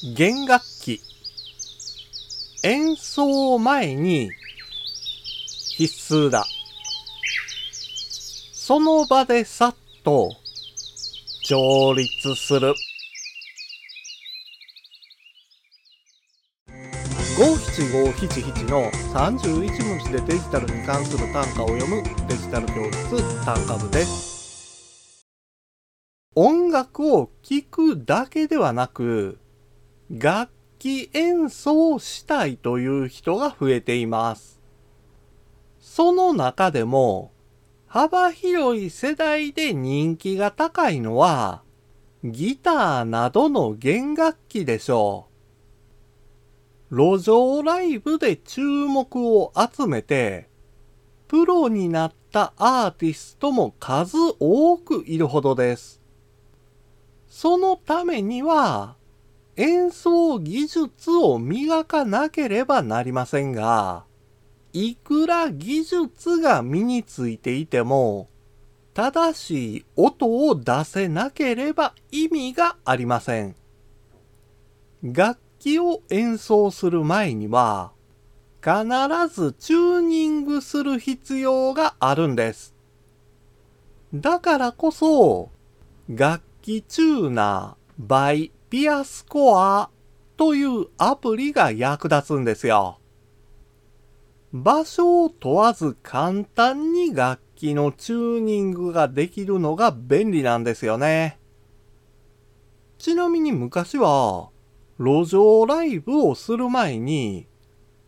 弦楽器。演奏前に必須だ。その場でさっと上立する。五七五七七の31文字でデジタルに関する単価を読むデジタル教室単価部です。音楽を聴くだけではなく、楽器演奏したいという人が増えています。その中でも、幅広い世代で人気が高いのは、ギターなどの弦楽器でしょう。路上ライブで注目を集めて、プロになったアーティストも数多くいるほどです。そのためには、演奏技術を磨かなければなりませんが、いくら技術が身についていても、正しい音を出せなければ意味がありません。楽器を演奏する前には、必ずチューニングする必要があるんです。だからこそ、楽器チューナー by ピアスコアというアプリが役立つんですよ。場所を問わず簡単に楽器のチューニングができるのが便利なんですよね。ちなみに昔は、路上ライブをする前に、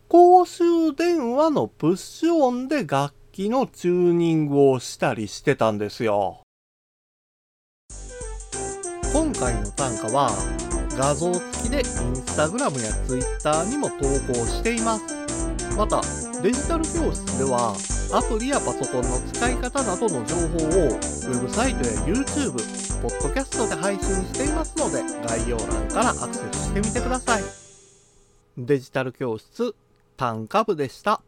公衆電話のプッシュ音で楽器のチューニングをしたりしてたんですよ。今回の単価は画像付きでインスタグラムやツイッターにも投稿しています。また、デジタル教室ではアプリやパソコンの使い方などの情報をウェブサイトや YouTube、ポッドキャストで配信していますので概要欄からアクセスしてみてください。デジタル教室単価部でした。